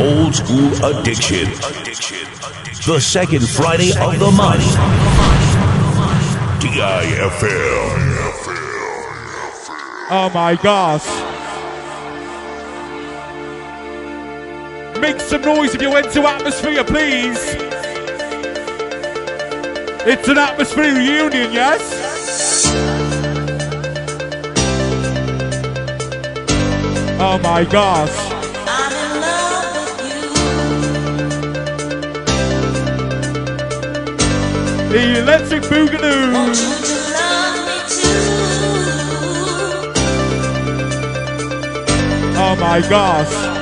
Old School Addiction. The second Friday of the month. DI.FM. Oh my gosh. Make some noise if you went to Atmosphere, please. It's an Atmosphere reunion, yes? Oh my gosh. The Electric Boogaloo. Oh my gosh.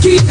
keep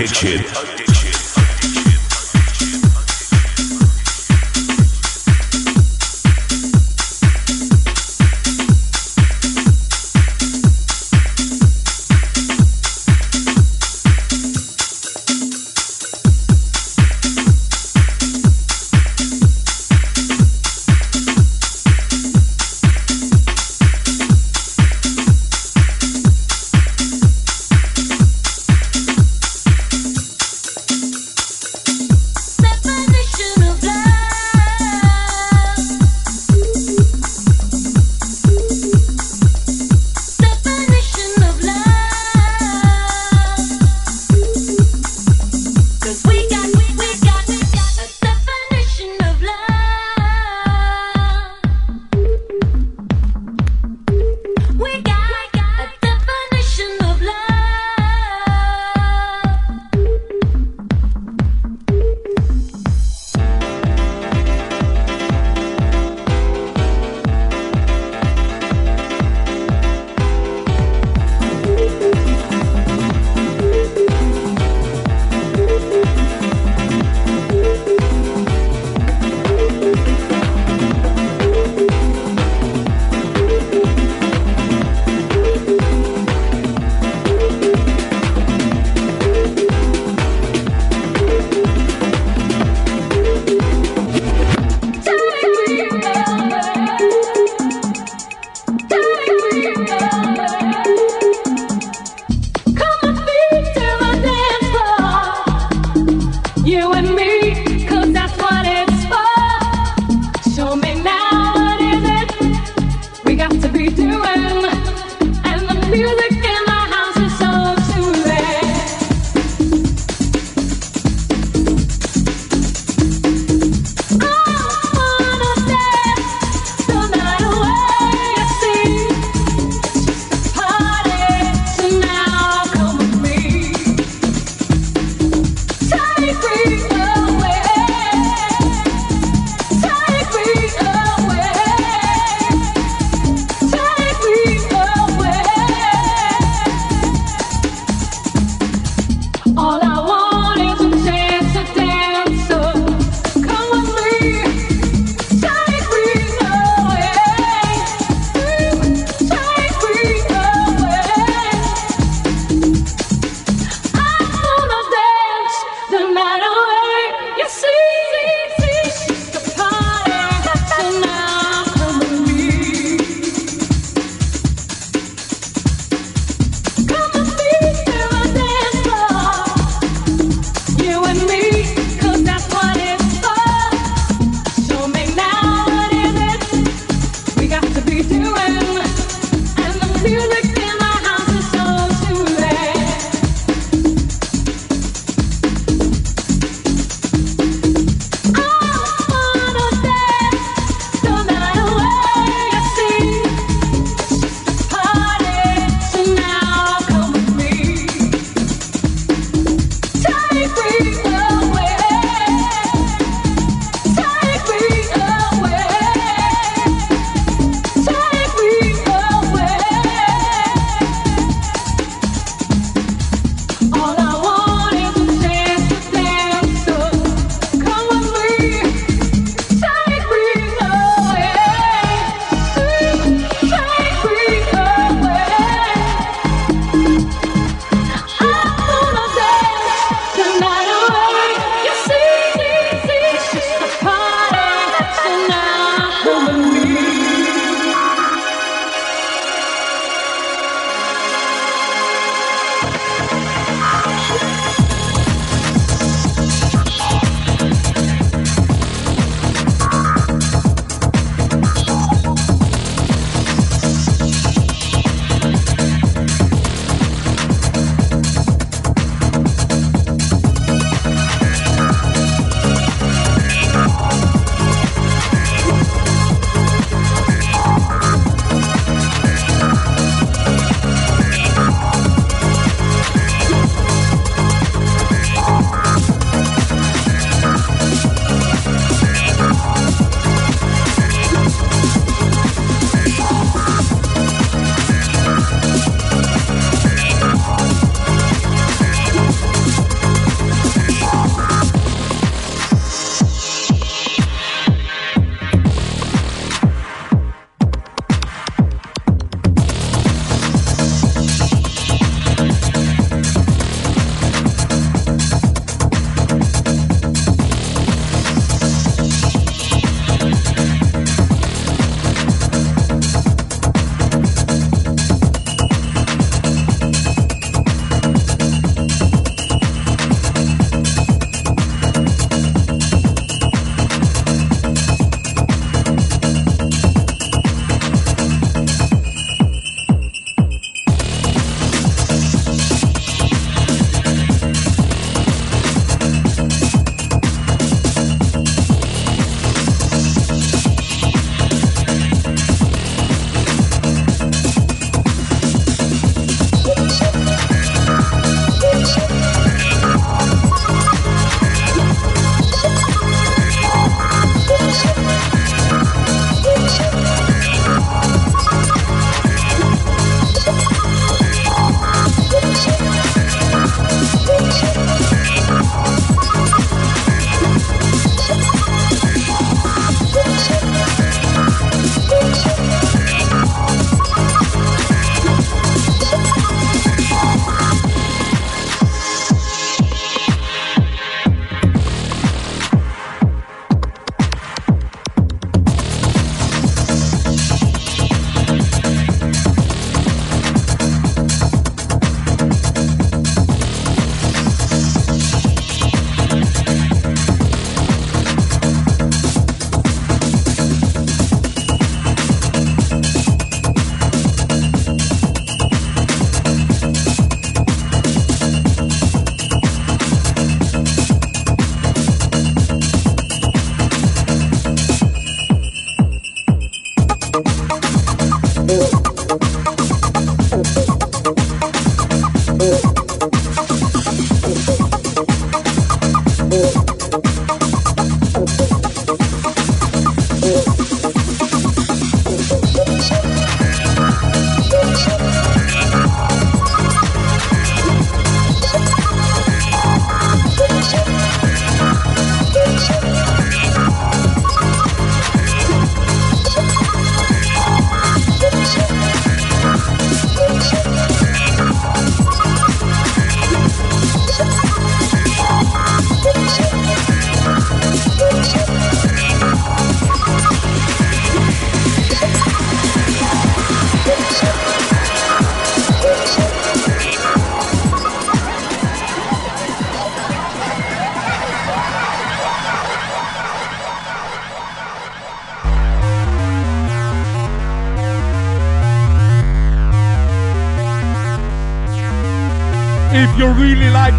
Addiction.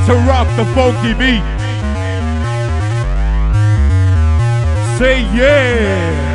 To rock the funky beat, say yeah.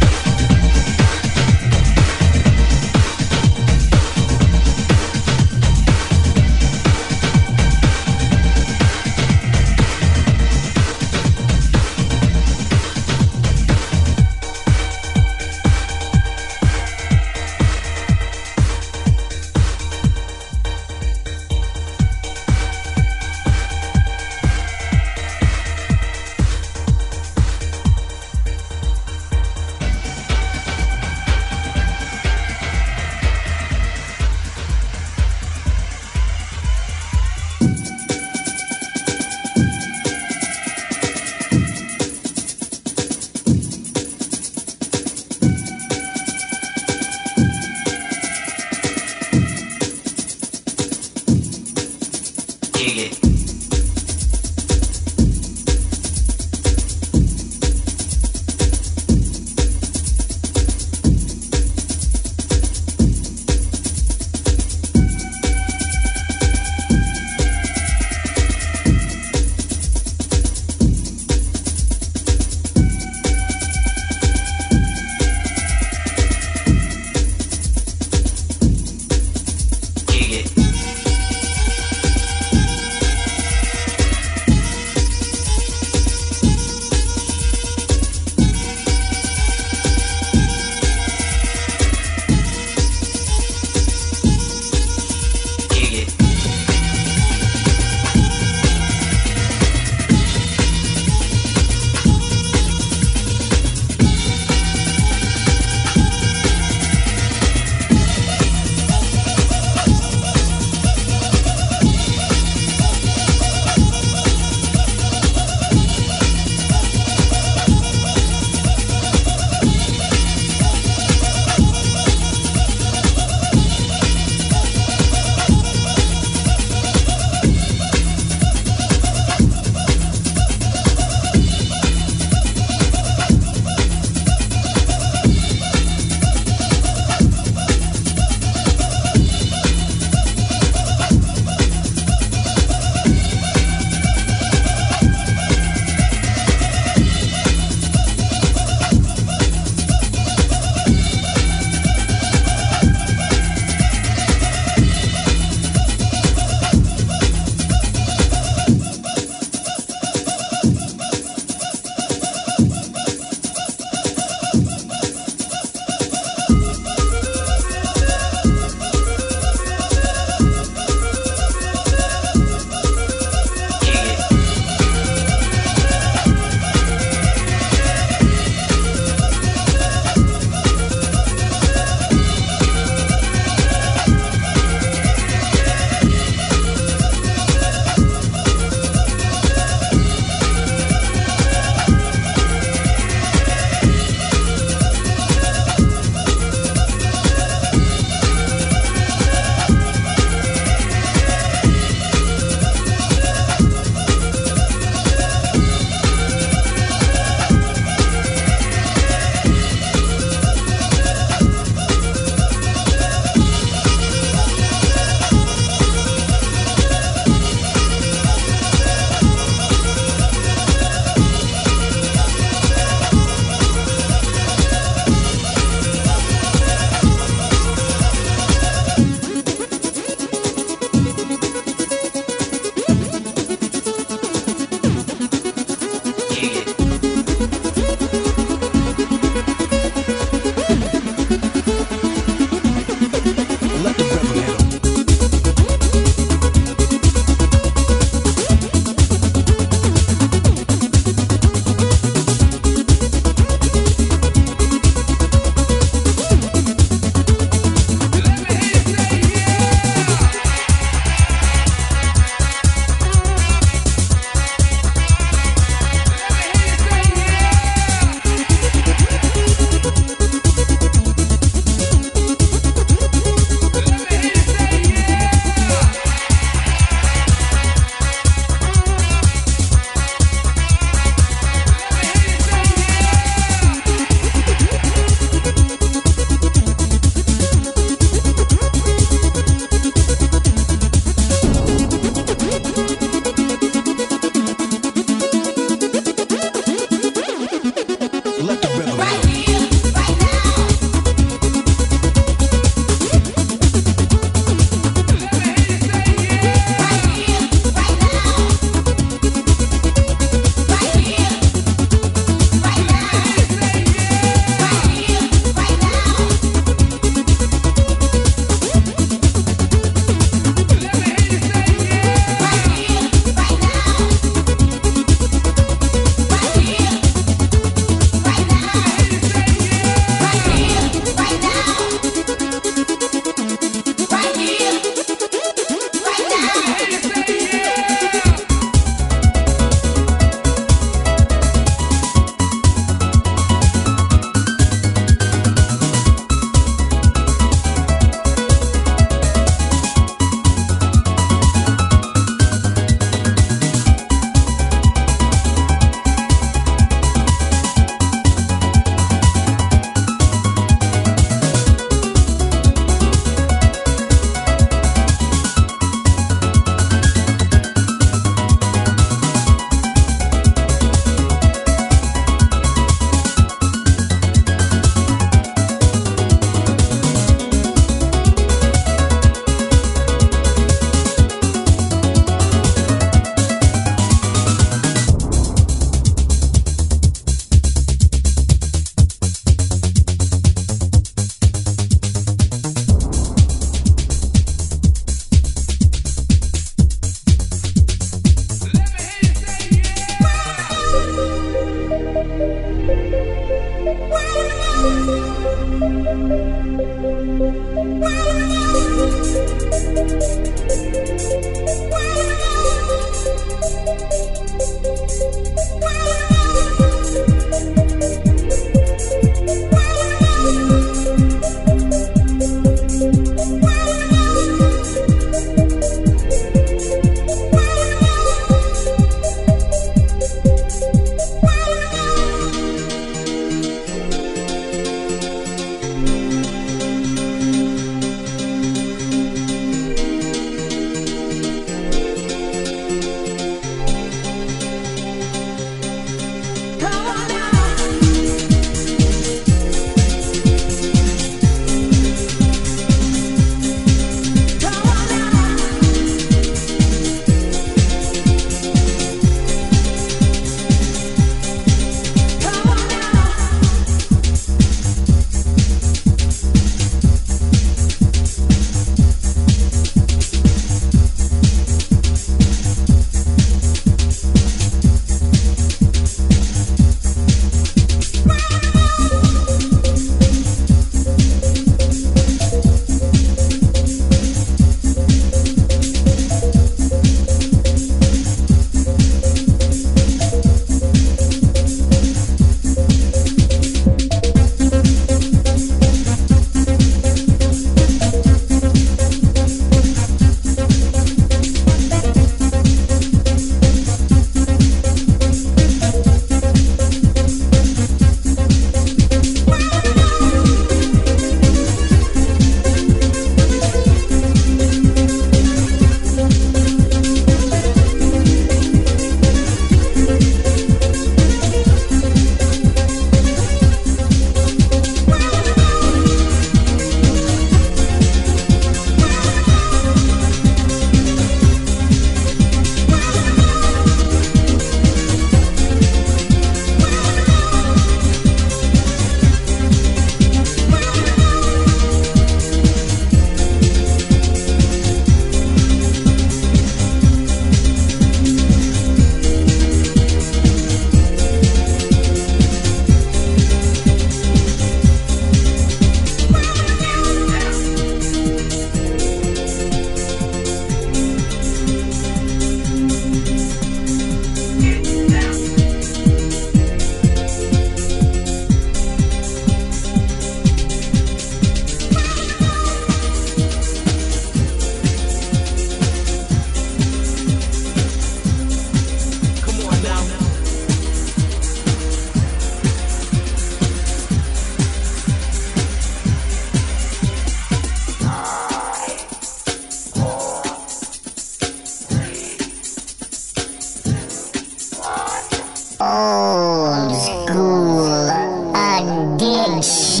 Hey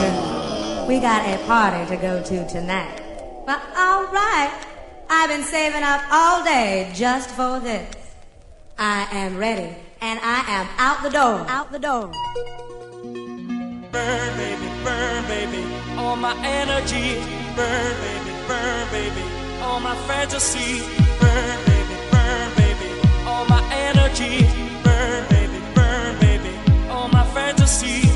girl, we got a party to go to tonight. Well, all right. I've been saving up all day just for this. I am ready, and I am out the door, out the door. Burn, baby, burn, baby, all my energy. Burn, baby, burn, baby, all my fantasy. Burn, baby, burn, baby, all my energy. Burn, baby all my fantasy.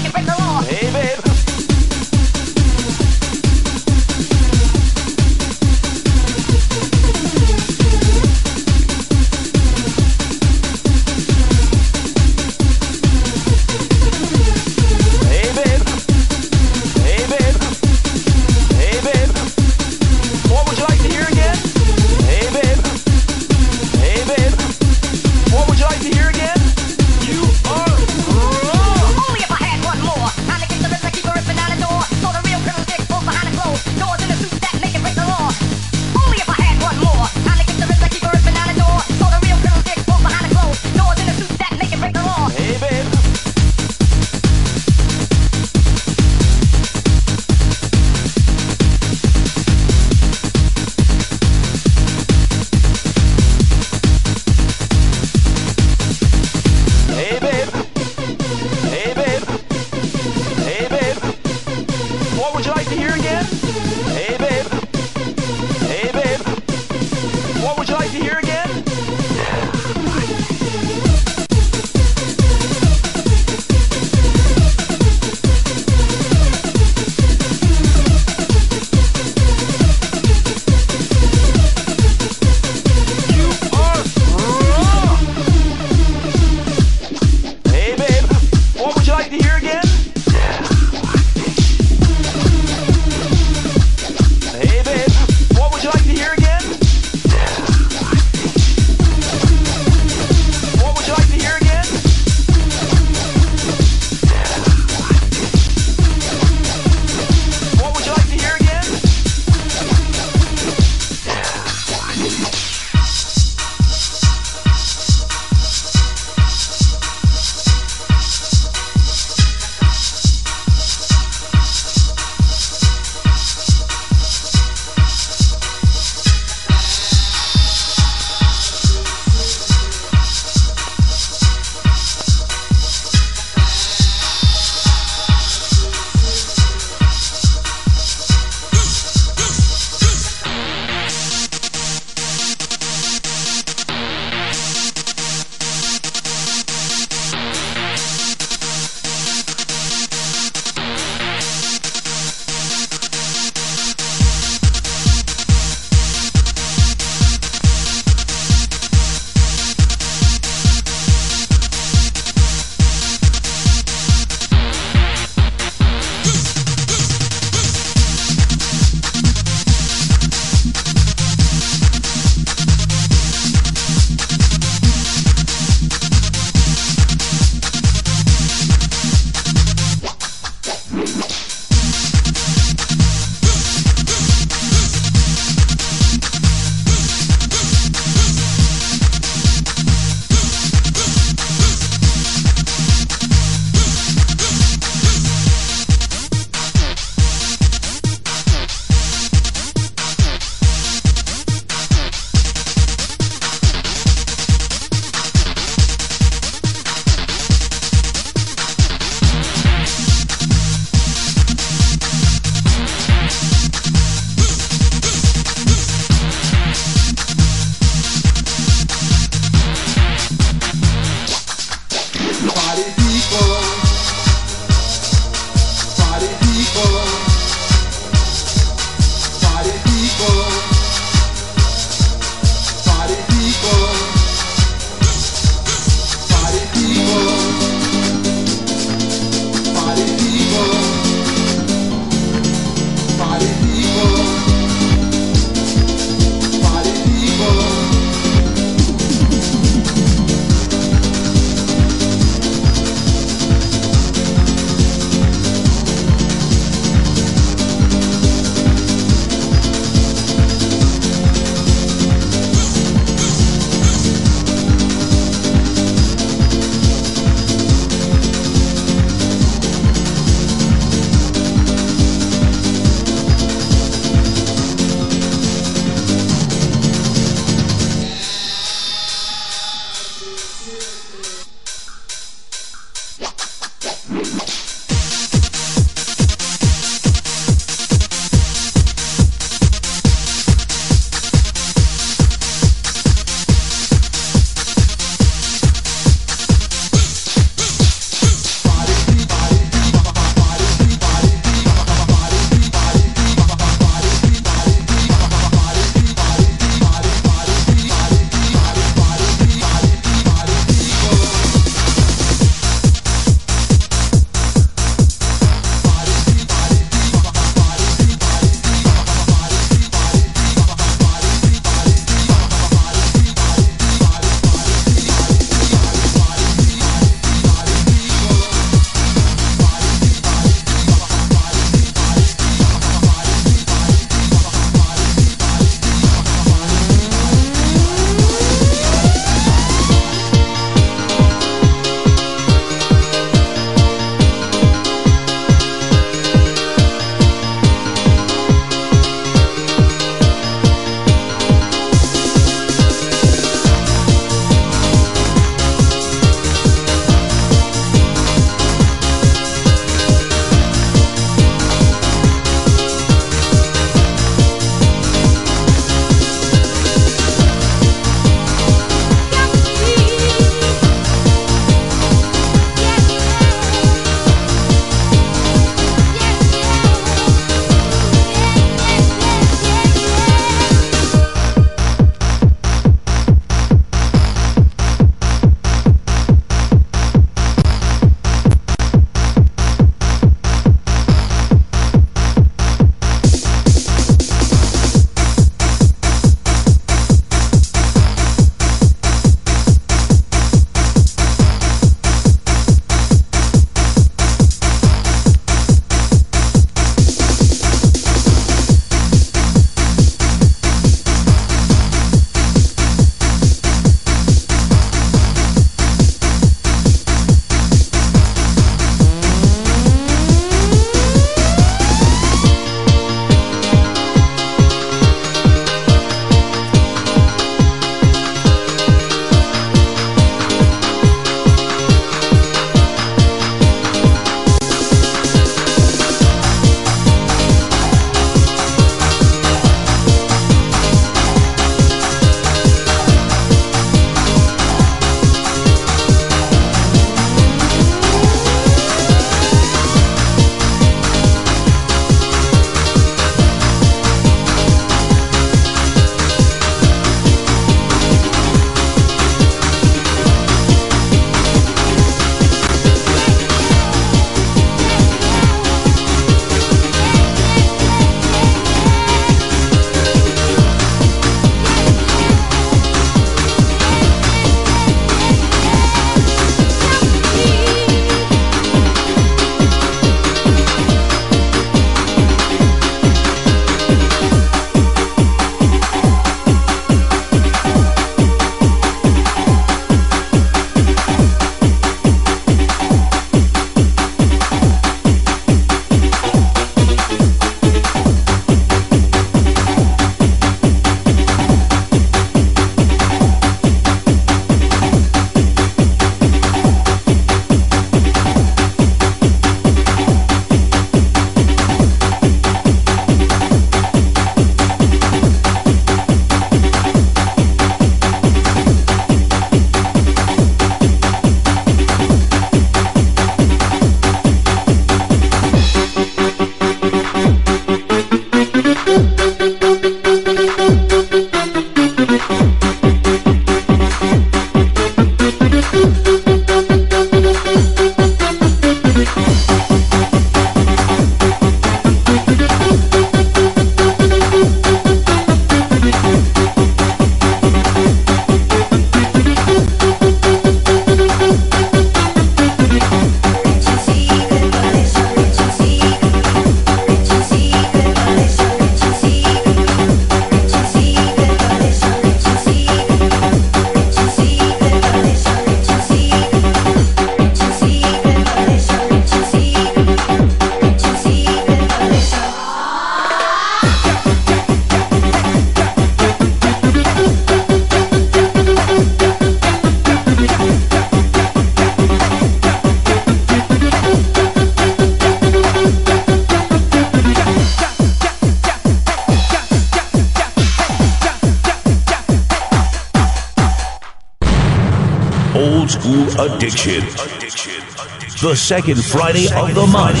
The second Friday of the month.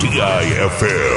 DI.FM.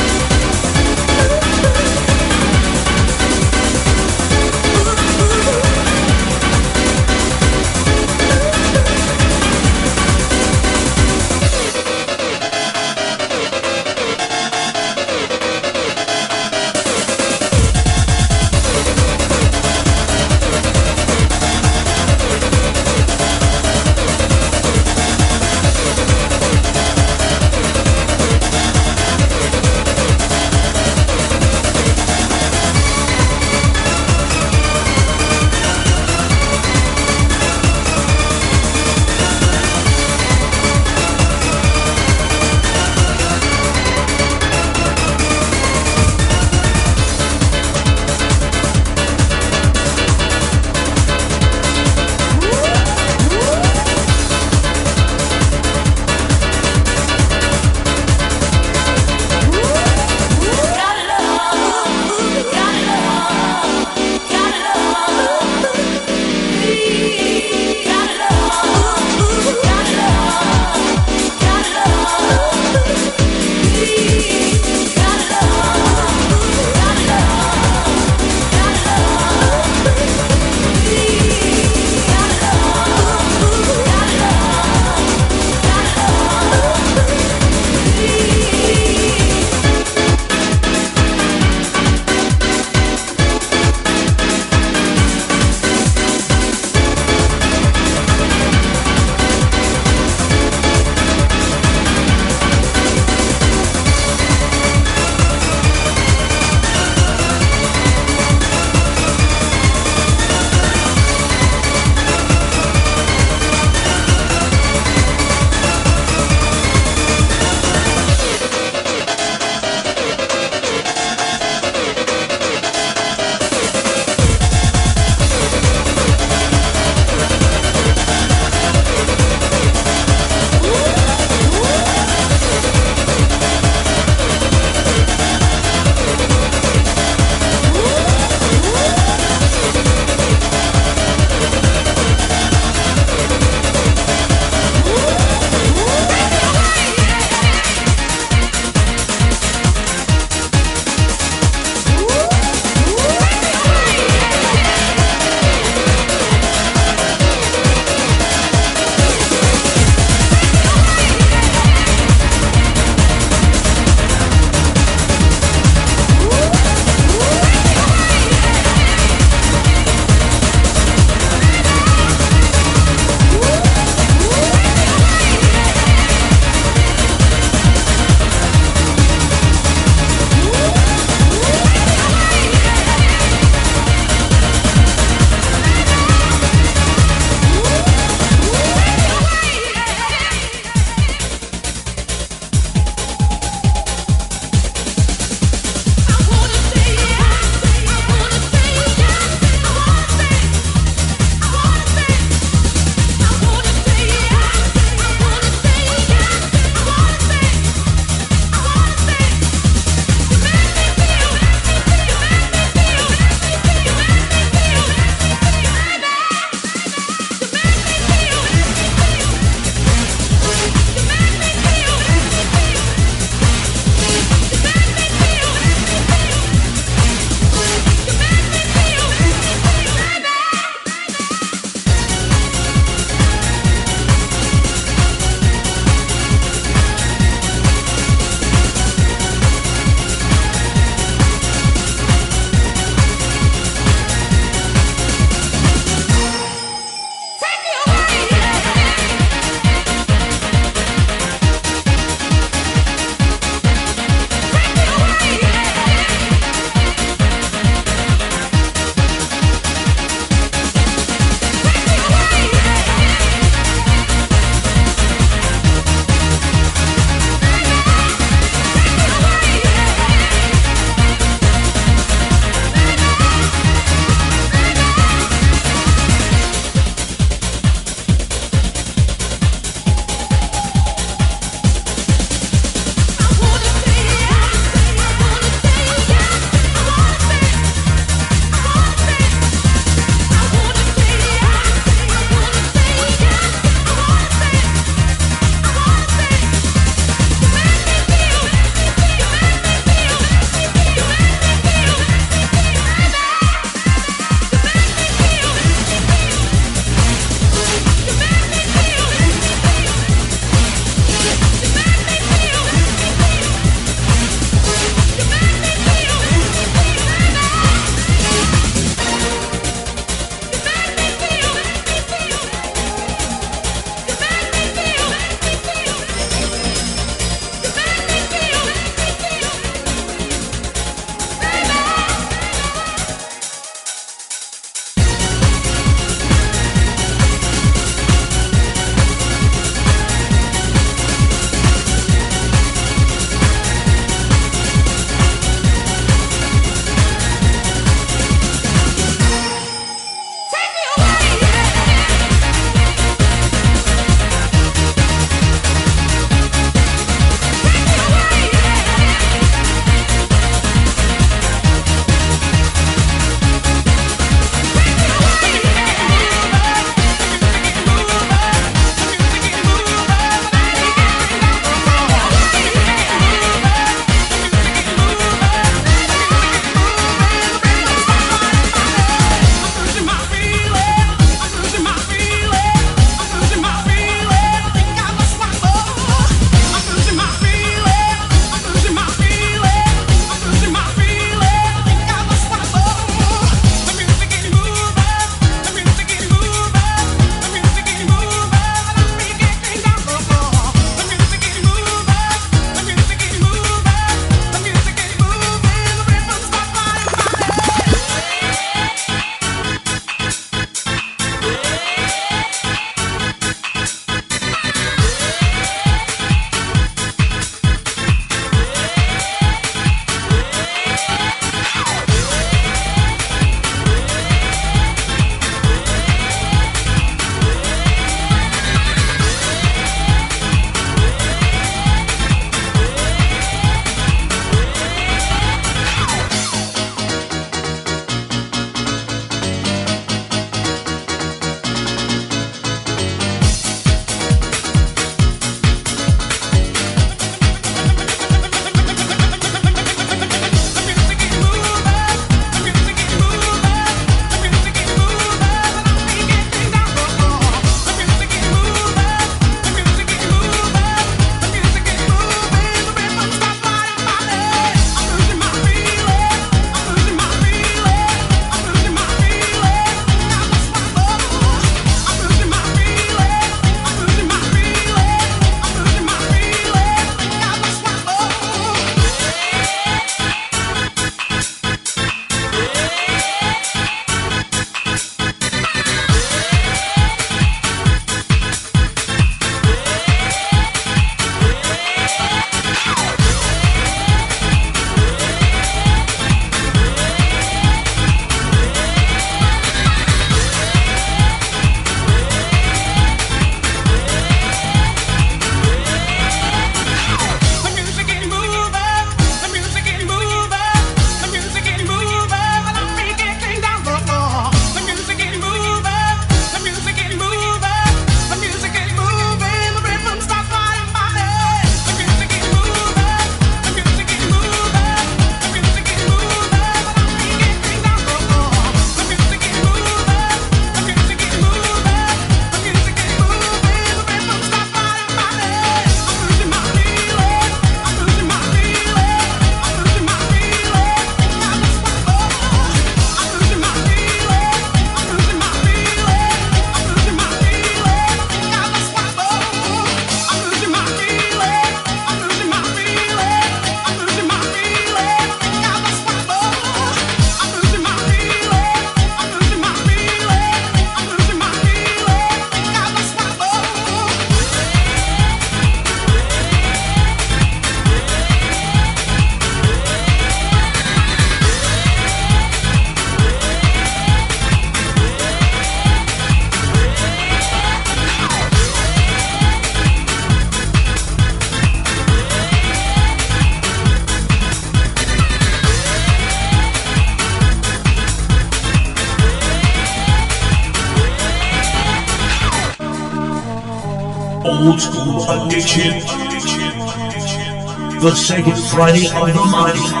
The second Friday of the month.